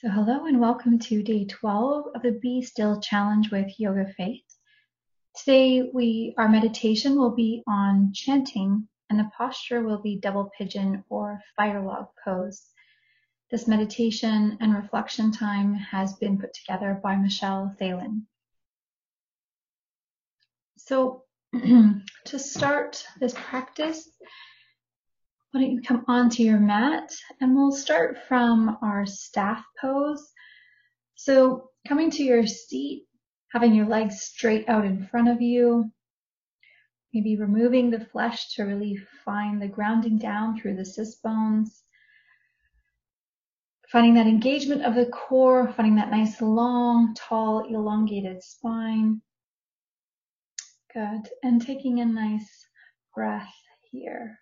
So, hello and welcome to day 12 of the Be Still Challenge with Yoga Faith. Today, we our meditation will be on chanting, and the posture will be double pigeon or fire log pose. This meditation and reflection time has been put together by Michelle Thielen. So, to start this practice, why don't you come onto your mat and we'll start from our staff pose. So coming to your seat, having your legs straight out in front of you, maybe removing the flesh to really find the grounding down through the sit bones. Finding that engagement of the core, finding that nice long, tall, elongated spine. Good. And taking a nice breath here.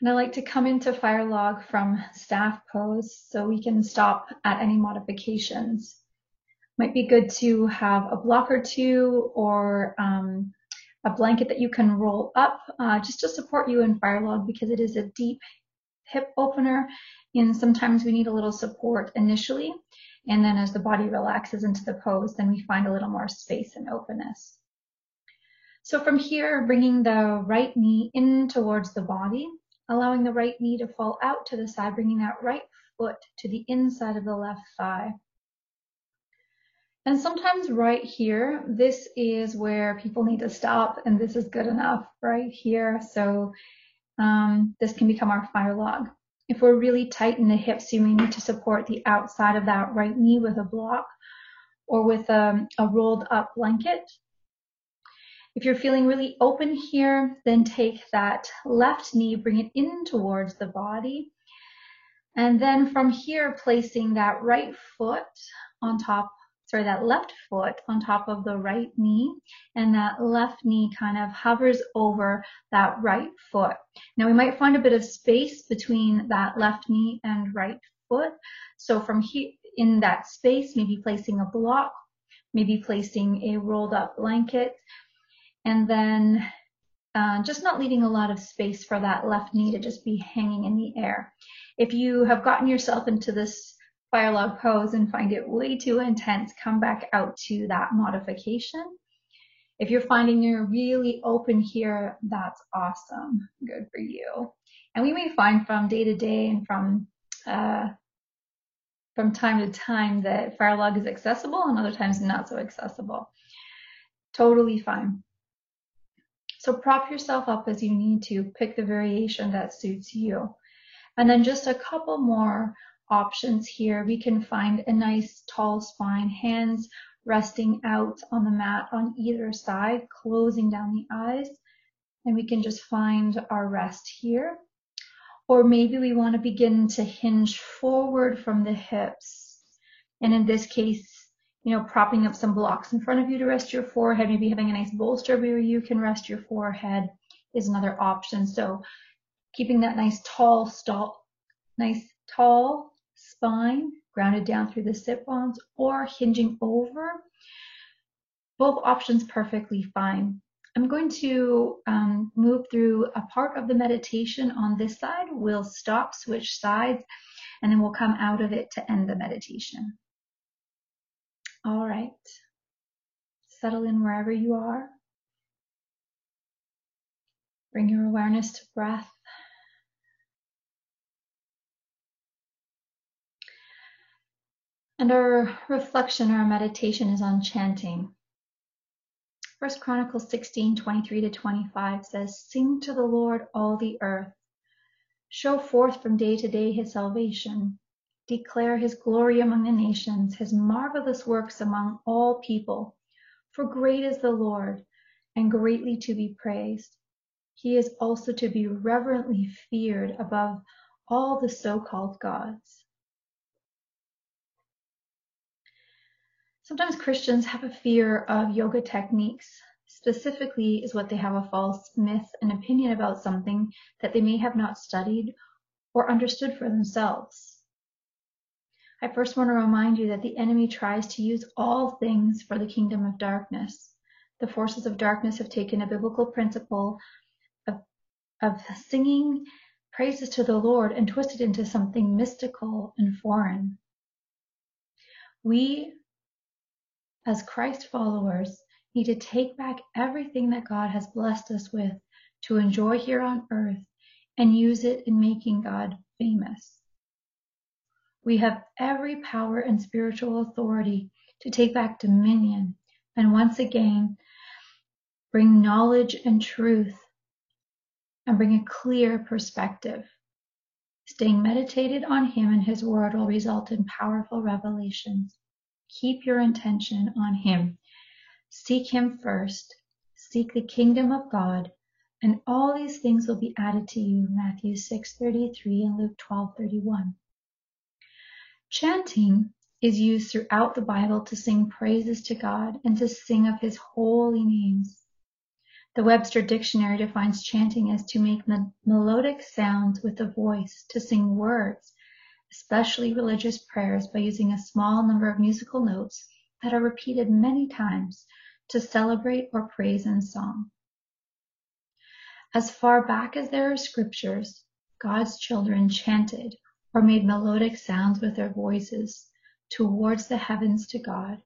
And I like to come into fire log from staff pose so we can stop at any modifications. Might be good to have a block or two or um, a blanket that you can roll up uh, just to support you in fire log because it is a deep hip opener and sometimes we need a little support initially and then as the body relaxes into the pose then we find a little more space and openness. So from here bringing the right knee in towards the body allowing the right knee to fall out to the side, bringing that right foot to the inside of the left thigh. And sometimes right here, this is where people need to stop and this is good enough right here. So um, this can become our fire log. If we're really tight in the hips, you may need to support the outside of that right knee with a block or with um, a rolled up blanket. If you're feeling really open here, then take that left knee, bring it in towards the body. And then from here, placing that right foot on top, sorry, that left foot on top of the right knee. And that left knee kind of hovers over that right foot. Now we might find a bit of space between that left knee and right foot. So from here, in that space, maybe placing a block, maybe placing a rolled up blanket, and then uh, just not leaving a lot of space for that left knee to just be hanging in the air. If you have gotten yourself into this fire log pose and find it way too intense, come back out to that modification. If you're finding you're really open here, that's awesome. Good for you. And we may find from day to day and from uh, from time to time that fire log is accessible and other times not so accessible. Totally fine. So prop yourself up as you need to, pick the variation that suits you. And then just a couple more options here. We can find a nice tall spine, hands resting out on the mat on either side, closing down the eyes. And we can just find our rest here. Or maybe we want to begin to hinge forward from the hips. And in this case, you know, propping up some blocks in front of you to rest your forehead, maybe having a nice bolster where you can rest your forehead is another option. So keeping that nice tall stall, nice tall spine grounded down through the sit bones or hinging over. Both options perfectly fine. I'm going to um, move through a part of the meditation on this side. We'll stop, switch sides, and then we'll come out of it to end the meditation. All right. Settle in wherever you are. Bring your awareness to breath. And our reflection, our meditation is on chanting. First Chronicles 16, 23 to 25 says, Sing to the Lord all the earth. Show forth from day to day his salvation. Declare his glory among the nations, his marvelous works among all people. For great is the Lord, and greatly to be praised. He is also to be reverently feared above all the so-called gods. Sometimes Christians have a fear of yoga techniques. Specifically is what they have a false myth and opinion about something that they may have not studied or understood for themselves. I first want to remind you that the enemy tries to use all things for the kingdom of darkness. The forces of darkness have taken a biblical principle of, of singing praises to the Lord and twisted it into something mystical and foreign. We, as Christ followers, need to take back everything that God has blessed us with to enjoy here on earth and use it in making God famous. We have every power and spiritual authority to take back dominion and once again bring knowledge and truth and bring a clear perspective. Staying meditated on Him and His Word will result in powerful revelations. Keep your intention on Him. Seek Him first. Seek the kingdom of God, and all these things will be added to you. Matthew 6:33 and Luke 12:31. Chanting is used throughout the Bible to sing praises to God and to sing of His holy names. The Webster Dictionary defines chanting as to make melodic sounds with the voice, to sing words, especially religious prayers, by using a small number of musical notes that are repeated many times to celebrate or praise in song. As far back as there are scriptures, God's children chanted or made melodic sounds with their voices towards the heavens to God.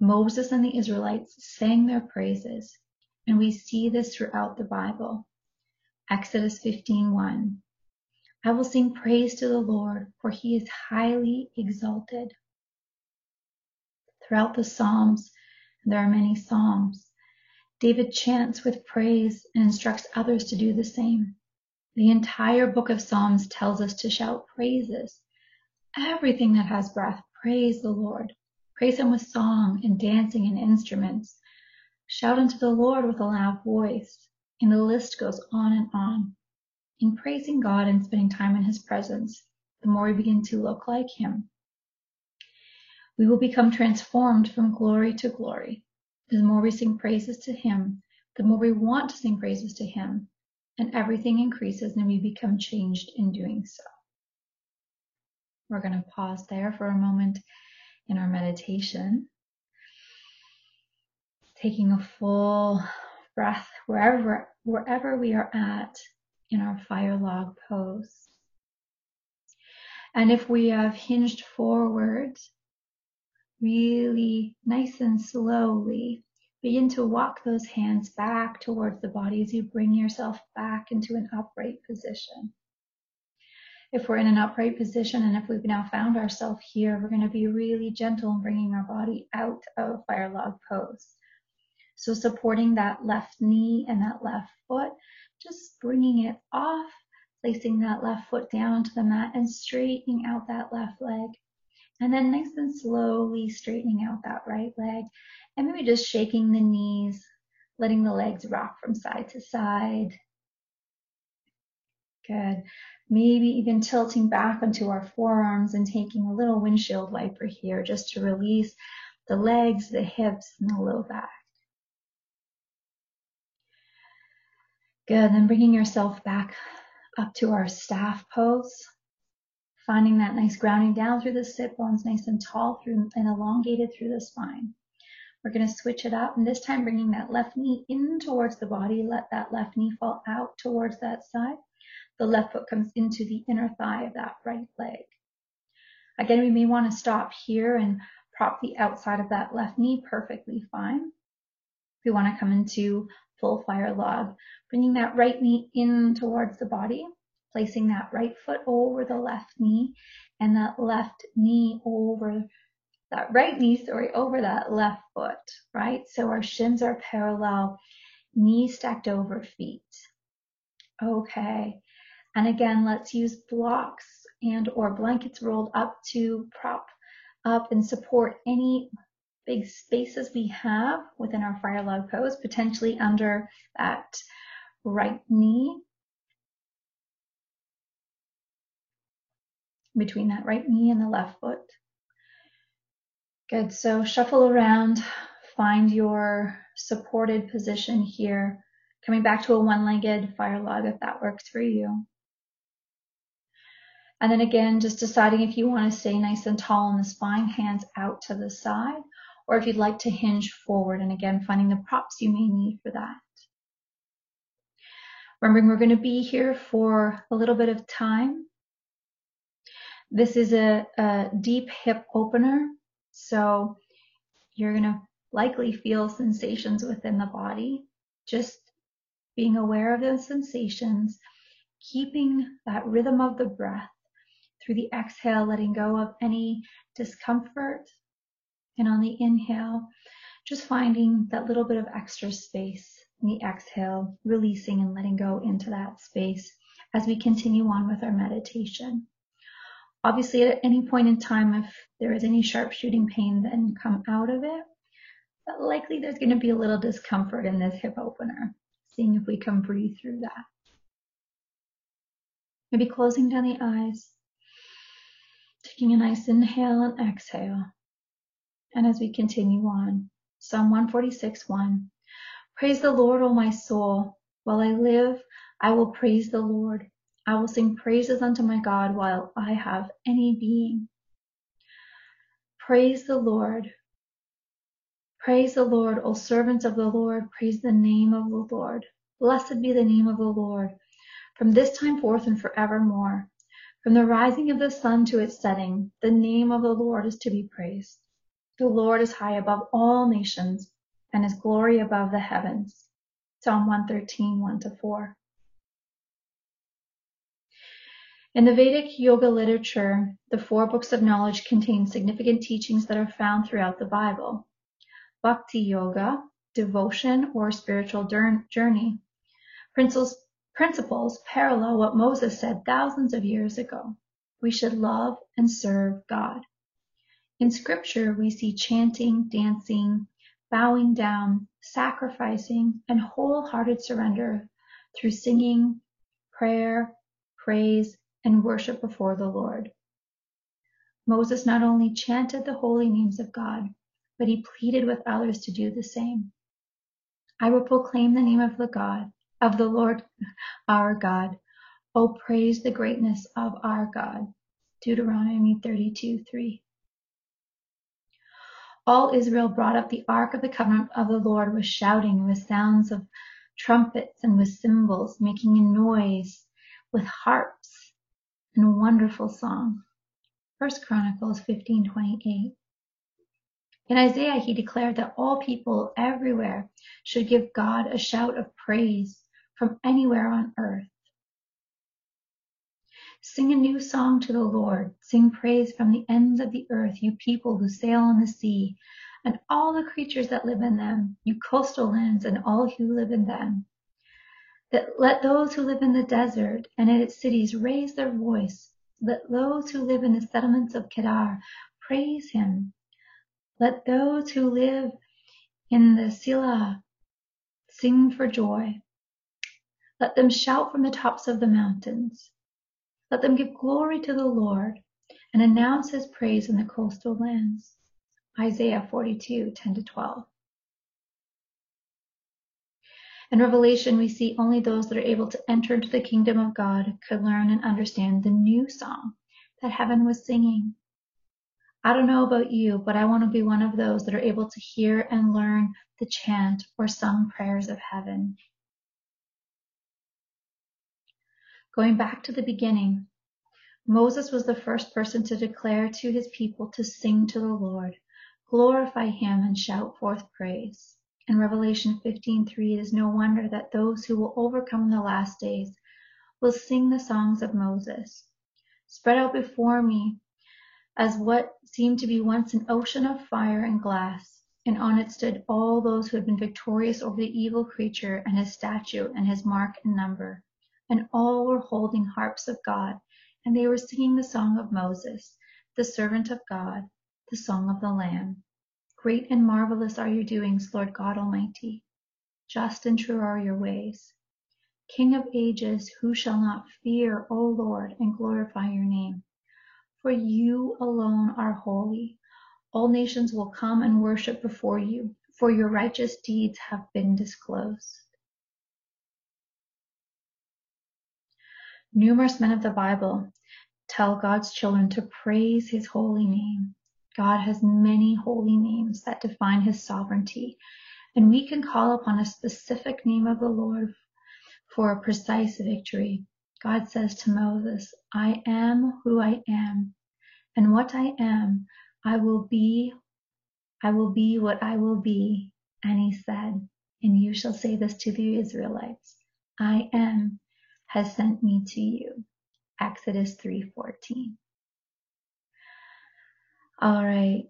Moses and the Israelites sang their praises and we see this throughout the Bible. Exodus 15:1. I will sing praise to the Lord, for he is highly exalted. Throughout the Psalms, there are many Psalms. David chants with praise and instructs others to do the same. The entire book of Psalms tells us to shout praises. Everything that has breath, praise the Lord. Praise him with song and dancing and instruments. Shout unto the Lord with a loud voice. And the list goes on and on. In praising God and spending time in His presence, the more we begin to look like Him, we will become transformed from glory to glory. The more we sing praises to Him, the more we want to sing praises to Him, and everything increases and we become changed in doing so. We're going to pause there for a moment in our meditation taking a full breath wherever wherever we are at in our fire log pose. And if we have hinged forward, really nice and slowly, begin to walk those hands back towards the body as you bring yourself back into an upright position. If we're in an upright position and if we've now found ourselves here, we're going to be really gentle in bringing our body out of fire log pose. So supporting that left knee and that left foot, just bringing it off, placing that left foot down onto the mat and straightening out that left leg. And then nice and slowly straightening out that right leg. And maybe just shaking the knees, letting the legs rock from side to side. Good. Maybe even tilting back onto our forearms and taking a little windshield wiper here just to release the legs, the hips, and the low back. Good. Then bringing yourself back up to our staff pose. Finding that nice grounding down through the sit bones, nice and tall through and elongated through the spine. We're going to switch it up and this time bringing that left knee in towards the body. Let that left knee fall out towards that side. The left foot comes into the inner thigh of that right leg. Again, we may want to stop here and prop the outside of that left knee perfectly fine. We want to come into full fire log, bringing that right knee in towards the body, placing that right foot over the left knee and that left knee over that right knee, sorry, over that left foot, right? So our shins are parallel, knees stacked over feet. Okay. And again, let's use blocks and or blankets rolled up to prop up and support any big spaces we have within our fire log pose, potentially under that right knee, between that right knee and the left foot. Good, so shuffle around, find your supported position here, coming back to a one-legged fire log if that works for you. And then again, just deciding if you want to stay nice and tall in the spine, hands out to the side, or if you'd like to hinge forward and again finding the props you may need for that. Remembering we're going to be here for a little bit of time. This is a, a deep hip opener. So you're going to likely feel sensations within the body. Just being aware of those sensations, keeping that rhythm of the breath through the exhale, letting go of any discomfort. And on the inhale, just finding that little bit of extra space in the exhale, releasing and letting go into that space as we continue on with our meditation. Obviously, at any point in time, if there is any sharp shooting pain, then come out of it. But likely there's going to be a little discomfort in this hip opener, seeing if we can breathe through that. Maybe closing down the eyes, taking a nice inhale and exhale. And as we continue on, Psalm 146 1. Praise the Lord, O my soul. While I live, I will praise the Lord. I will sing praises unto my God while I have any being. Praise the Lord. Praise the Lord, O servants of the Lord. Praise the name of the Lord. Blessed be the name of the Lord, from this time forth and forevermore. From the rising of the sun to its setting, the name of the Lord is to be praised. The Lord is high above all nations, and his glory above the heavens. Psalm 113, 1 to 4. In the Vedic yoga literature, the four books of knowledge contain significant teachings that are found throughout the Bible. Bhakti yoga, devotion or spiritual journey. Principles, principles parallel what Moses said thousands of years ago. We should love and serve God. In scripture, we see chanting, dancing, bowing down, sacrificing, and wholehearted surrender through singing, prayer, praise, and worship before the Lord. Moses not only chanted the holy names of God, but he pleaded with others to do the same. I will proclaim the name of the God, of the Lord our God. Oh, praise the greatness of our God. Deuteronomy 32 3. All Israel brought up the ark of the covenant of the Lord with shouting, with sounds of trumpets, and with cymbals, making a noise, with harps and wonderful song. First Chronicles 15:28. In Isaiah, he declared that all people everywhere should give God a shout of praise from anywhere on earth. Sing a new song to the Lord. Sing praise from the ends of the earth, you people who sail on the sea, and all the creatures that live in them, you coastal lands and all who live in them. That let those who live in the desert and in its cities raise their voice. Let those who live in the settlements of Kedar praise him. Let those who live in the Sela sing for joy. Let them shout from the tops of the mountains. Let them give glory to the Lord and announce his praise in the coastal lands. Isaiah 42, 10 to 12. In Revelation, we see only those that are able to enter into the kingdom of God could learn and understand the new song that heaven was singing. I don't know about you, but I want to be one of those that are able to hear and learn the chant or sung prayers of heaven. Going back to the beginning, Moses was the first person to declare to his people to sing to the Lord, glorify him and shout forth praise. In Revelation 15:3, it is no wonder that those who will overcome in the last days will sing the songs of Moses. Spread out before me as what seemed to be once an ocean of fire and glass, and on it stood all those who had been victorious over the evil creature and his statue and his mark and number and all were holding harps of God, and they were singing the song of Moses, the servant of God, the song of the Lamb. Great and marvelous are your doings, Lord God Almighty. Just and true are your ways. King of ages, who shall not fear, O Lord, and glorify your name? For you alone are holy. All nations will come and worship before you, for your righteous deeds have been disclosed. Numerous men of the Bible tell God's children to praise his holy name. God has many holy names that define his sovereignty, and we can call upon a specific name of the Lord for a precise victory. God says to Moses, I am who I am, and what I am, I will be, I will be what I will be. And he said, and you shall say this to the Israelites, I am has sent me to you. Exodus 3:14. All right.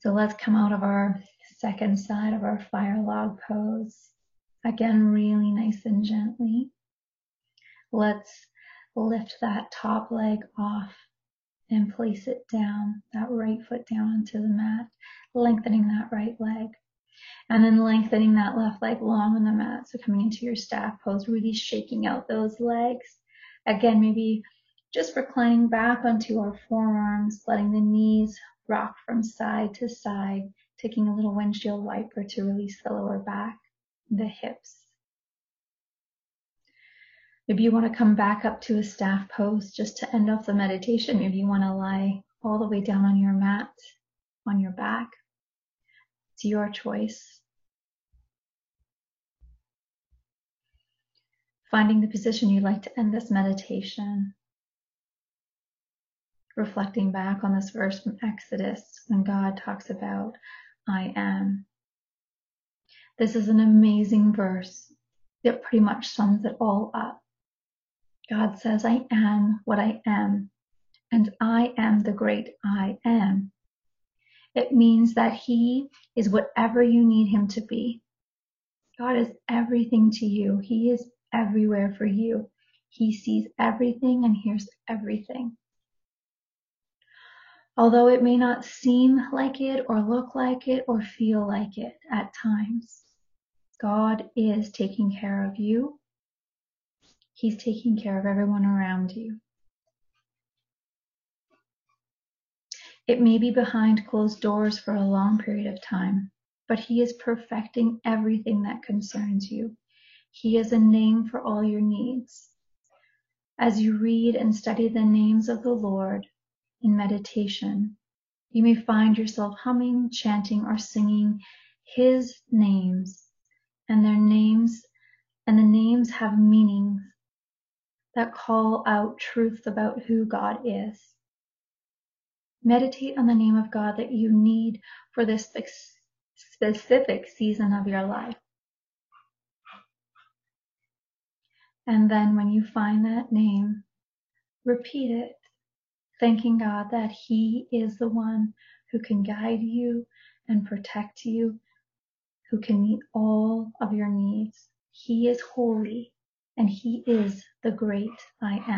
So let's come out of our second side of our fire log pose. Again, really nice and gently. Let's lift that top leg off and place it down, that right foot down onto the mat, lengthening that right leg. And then lengthening that left leg long on the mat. So coming into your staff pose, really shaking out those legs. Again, maybe just reclining back onto our forearms, letting the knees rock from side to side, taking a little windshield wiper to release the lower back, the hips. Maybe you want to come back up to a staff pose just to end off the meditation. Maybe you want to lie all the way down on your mat, on your back. It's your choice. Finding the position you'd like to end this meditation. Reflecting back on this verse from Exodus when God talks about, I am. This is an amazing verse that pretty much sums it all up. God says, I am what I am, and I am the great I am. It means that He is whatever you need Him to be. God is everything to you. He is everywhere for you. He sees everything and hears everything. Although it may not seem like it or look like it or feel like it at times, God is taking care of you He's taking care of everyone around you. It may be behind closed doors for a long period of time, but He is perfecting everything that concerns you. He is a name for all your needs. As you read and study the names of the Lord in meditation, you may find yourself humming, chanting, or singing His names, and their names, and the names have meanings that call out truth about who God is. Meditate on the name of God that you need for this specific season of your life. And then when you find that name, repeat it, thanking God that He is the one who can guide you and protect you, who can meet all of your needs. He is holy and he is the great I am.